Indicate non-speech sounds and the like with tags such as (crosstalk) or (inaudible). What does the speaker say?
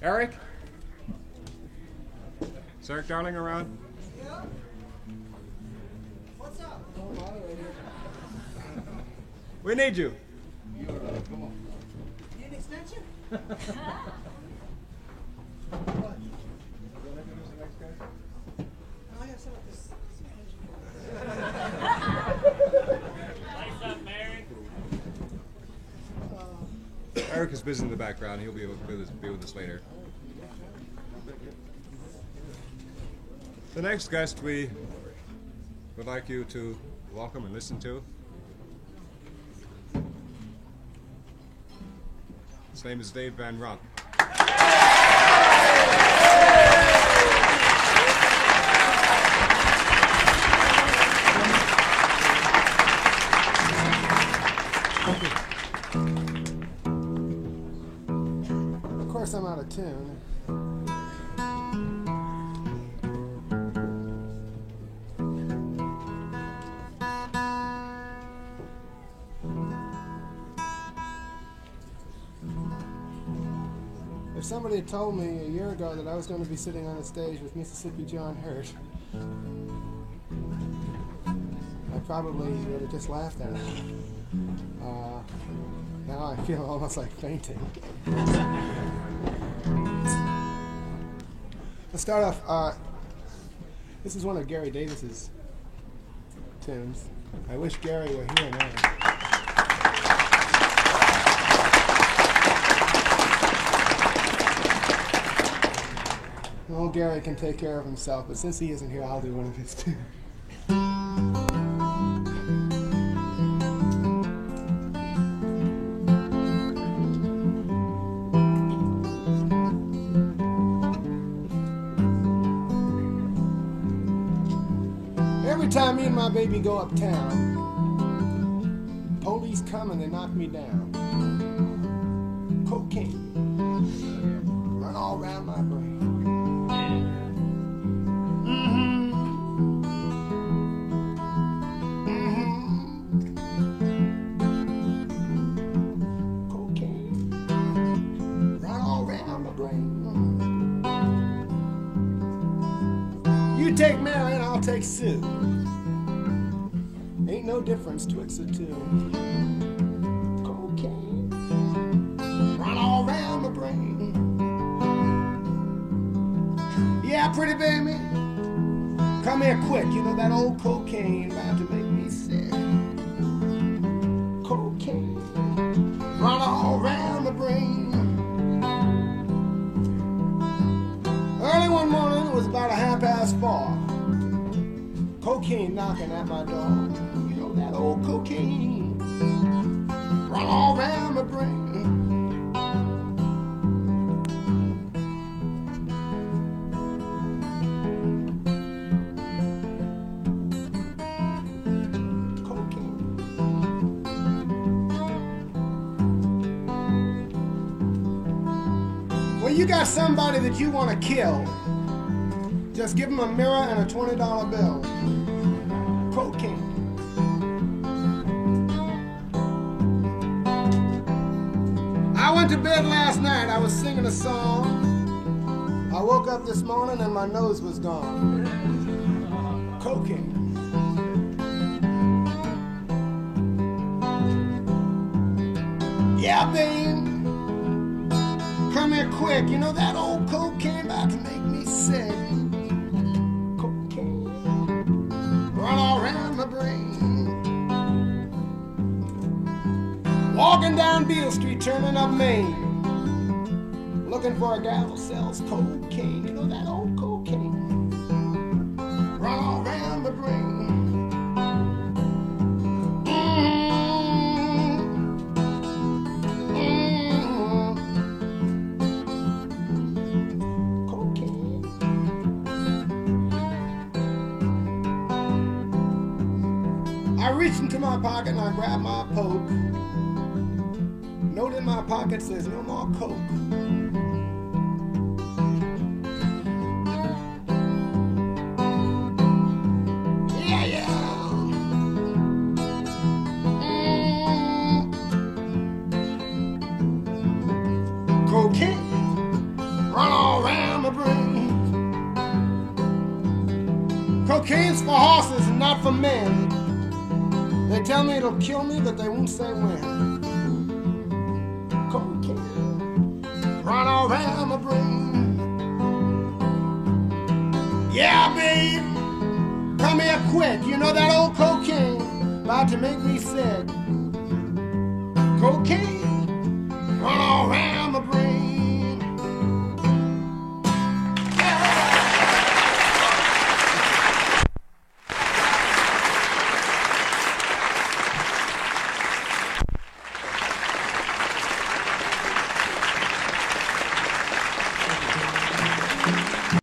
Eric? Is Eric Darling around? Yeah. What's up? We need you. Need an extension? (laughs) (laughs) I have some of this. Eric is busy in the background. He'll be with be with us later. The next guest we would like you to welcome and listen to. His name is Dave Van Ronk. Of course, out of tune. If somebody had told me a year ago that I was going to be sitting on a stage with Mississippi John Hurt, I probably would have just laughed at it. Uh, now I feel (laughs) almost like fainting. Let's start off. Uh, this is one of Gary Davis's tunes. I wish Gary were here now. Well, Gary can take care of himself, but since he isn't here, I'll do one of his tunes. Every time me and my baby go uptown, police come and they knock me down. Cocaine run all around my brain. Mhm. Mhm. Cocaine run all my brain. You take Mary and I'll take Sue. No difference twixt the two. Cocaine run all around my brain. Yeah, pretty baby, come here quick. You know that old cocaine about to make me sick. Cocaine run all around my brain. Early one morning, it was about a half past four. Cocaine knocking at my door. That old cocaine run all around my brain. Cocaine. Well, you got somebody that you want to kill. Just give them a mirror and a $20 bill. Cocaine. Went to bed last night. I was singing a song. I woke up this morning and my nose was gone. Cocaine. Yeah, babe. Come here quick. You know that old cocaine about to make me sick. Walking down Beale Street, turning up Main. Looking for a gal who sells cocaine. You know that old cocaine. Run all around my brain. Mm. Mm. Cocaine. I reach into my pocket and I grab my poke note in my pocket says no more coke. Cocaine's for horses, not for men. They tell me it'll kill me, but they won't say when. Run around my brain. Yeah, babe, come here quick. You know that old cocaine about to make me sick.